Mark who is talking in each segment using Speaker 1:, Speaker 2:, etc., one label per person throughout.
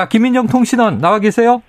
Speaker 1: 자, 김민정 통신원 나와 계세요?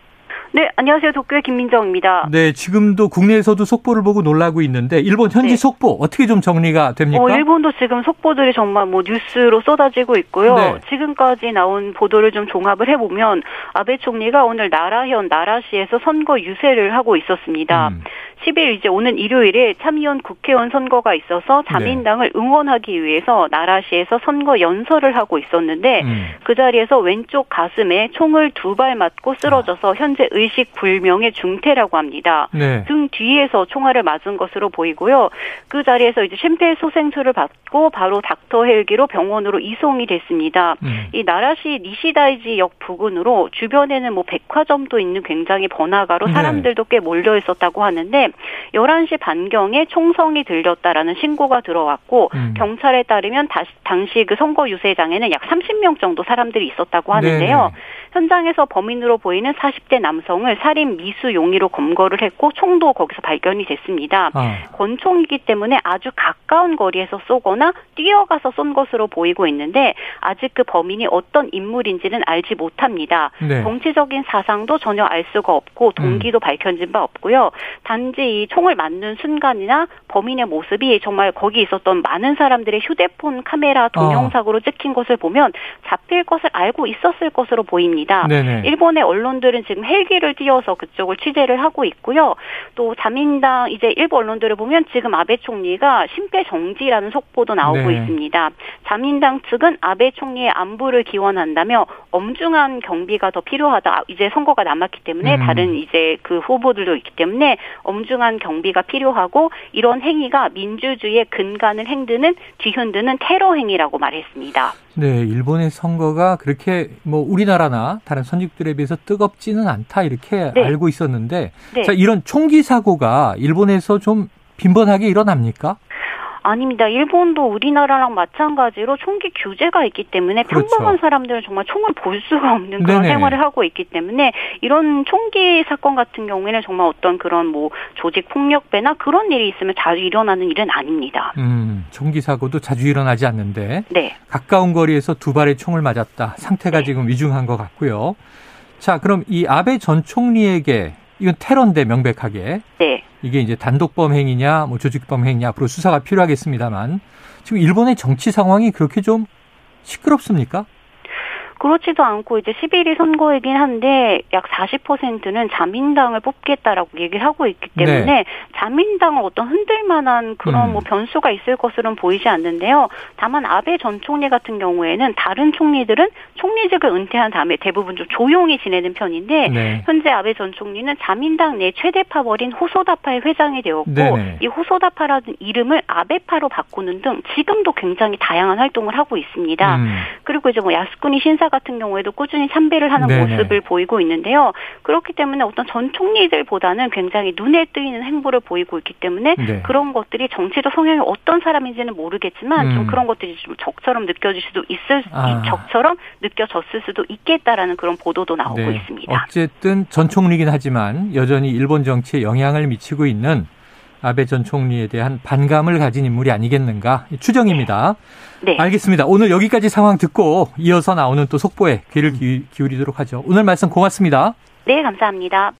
Speaker 2: 네, 안녕하세요. 도쿄의 김민정입니다.
Speaker 1: 네, 지금도 국내에서도 속보를 보고 놀라고 있는데 일본 현지 네. 속보 어떻게 좀 정리가 됩니까?
Speaker 2: 어, 일본도 지금 속보들이 정말 뭐 뉴스로 쏟아지고 있고요. 네. 지금까지 나온 보도를 좀 종합을 해 보면 아베 총리가 오늘 나라현 나라시에서 선거 유세를 하고 있었습니다. 음. 10일 이제 오는 일요일에 참의원 국회의원 선거가 있어서 자민당을 네. 응원하기 위해서 나라시에서 선거 연설을 하고 있었는데 음. 그 자리에서 왼쪽 가슴에 총을 두 발 맞고 쓰러져서 아. 현재 의식 불명의 중태라고 합니다. 네. 등 뒤에서 총알을 맞은 것으로 보이고요. 그 자리에서 이제 심폐소생술을 받고 바로 닥터 헬기로 병원으로 이송이 됐습니다. 음. 이 나라시 니시다이지 역 부근으로 주변에는 뭐 백화점도 있는 굉장히 번화가로 네. 사람들도 꽤 몰려 있었다고 하는데 11시 반경에 총성이 들렸다라는 신고가 들어왔고 음. 경찰에 따르면 다시, 당시 그 선거 유세장에는 약 30명 정도 사람들이 있었다고 하는데요. 네네. 현장에서 범인으로 보이는 40대 남성을 살인 미수 용의로 검거를 했고 총도 거기서 발견이 됐습니다. 아. 권총이기 때문에 아주 가까운 거리에서 쏘거나 뛰어가서 쏜 것으로 보이고 있는데 아직 그 범인이 어떤 인물인지는 알지 못합니다. 네. 정치적인 사상도 전혀 알 수가 없고 동기도 음. 밝혀진 바 없고요. 단지 이 총을 맞는 순간이나 범인의 모습이 정말 거기 있었던 많은 사람들의 휴대폰 카메라 동영상으로 어. 찍힌 것을 보면 잡힐 것을 알고 있었을 것으로 보입니다. 네네. 일본의 언론들은 지금 헬기를 띄워서 그쪽을 취재를 하고 있고요. 또 자민당 이제 일부 언론들을 보면 지금 아베 총리가 심폐 정지라는 속보도 나오고 네. 있습니다. 자민당 측은 아베 총리의 안부를 기원한다며 엄중한 경비가 더 필요하다. 이제 선거가 남았기 때문에 음. 다른 이제 그 후보들도 있기 때문에 엄중한 경비가 필요하고 이런 행위가 민주주의의 근간을 행드는 뒤흔드는 테러 행위라고 말했습니다.
Speaker 1: 네, 일본의 선거가 그렇게 뭐 우리나라나 다른 선진국들에 비해서 뜨겁지는 않다 이렇게 네. 알고 있었는데 네. 자, 이런 총기 사고가 일본에서 좀 빈번하게 일어납니까?
Speaker 2: 아닙니다. 일본도 우리나라랑 마찬가지로 총기 규제가 있기 때문에 그렇죠. 평범한 사람들은 정말 총을 볼 수가 없는 그런 네네. 생활을 하고 있기 때문에 이런 총기 사건 같은 경우에는 정말 어떤 그런 뭐 조직 폭력배나 그런 일이 있으면 자주 일어나는 일은 아닙니다.
Speaker 1: 음, 총기 사고도 자주 일어나지 않는데 네. 가까운 거리에서 두 발의 총을 맞았다. 상태가 네. 지금 위중한 것 같고요. 자, 그럼 이 아베 전 총리에게 이건 테러인데 명백하게. 네. 이게 이제 단독 범 행위냐, 뭐 조직 범 행위냐 앞으로 수사가 필요하겠습니다만 지금 일본의 정치 상황이 그렇게 좀 시끄럽습니까?
Speaker 2: 그렇지도 않고 이제 11일 선거이긴 한데 약 40%는 자민당을 뽑겠다라고 얘기를 하고 있기 때문에 네. 자민당을 어떤 흔들 만한 그런 음. 뭐 변수가 있을 것으로는 보이지 않는데요. 다만 아베 전 총리 같은 경우에는 다른 총리들은 총리직을 은퇴한 다음에 대부분 좀 조용히 지내는 편인데 네. 현재 아베 전 총리는 자민당 내 최대 파벌인 호소다파의 회장이 되었고 네네. 이 호소다파라는 이름을 아베파로 바꾸는 등 지금도 굉장히 다양한 활동을 하고 있습니다. 음. 그리고 이제 뭐 야스쿠니 신사 같은 경우에도 꾸준히 참배를 하는 네네. 모습을 보이고 있는데요. 그렇기 때문에 어떤 전 총리들보다는 굉장히 눈에 띄는 행보를 보이고 있기 때문에 네. 그런 것들이 정치적 성향이 어떤 사람인지는 모르겠지만 음. 좀 그런 것들이 좀 적처럼 느껴질 수도 있을 아. 적처럼 느껴졌을 수도 있겠다라는 그런 보도도 나오고 네. 있습니다.
Speaker 1: 어쨌든 전 총리긴 하지만 여전히 일본 정치에 영향을 미치고 있는 아베 전 총리에 대한 반감을 가진 인물이 아니겠는가 추정입니다. 네. 네. 알겠습니다. 오늘 여기까지 상황 듣고 이어서 나오는 또 속보에 귀를 기울이도록 하죠. 오늘 말씀 고맙습니다.
Speaker 2: 네, 감사합니다.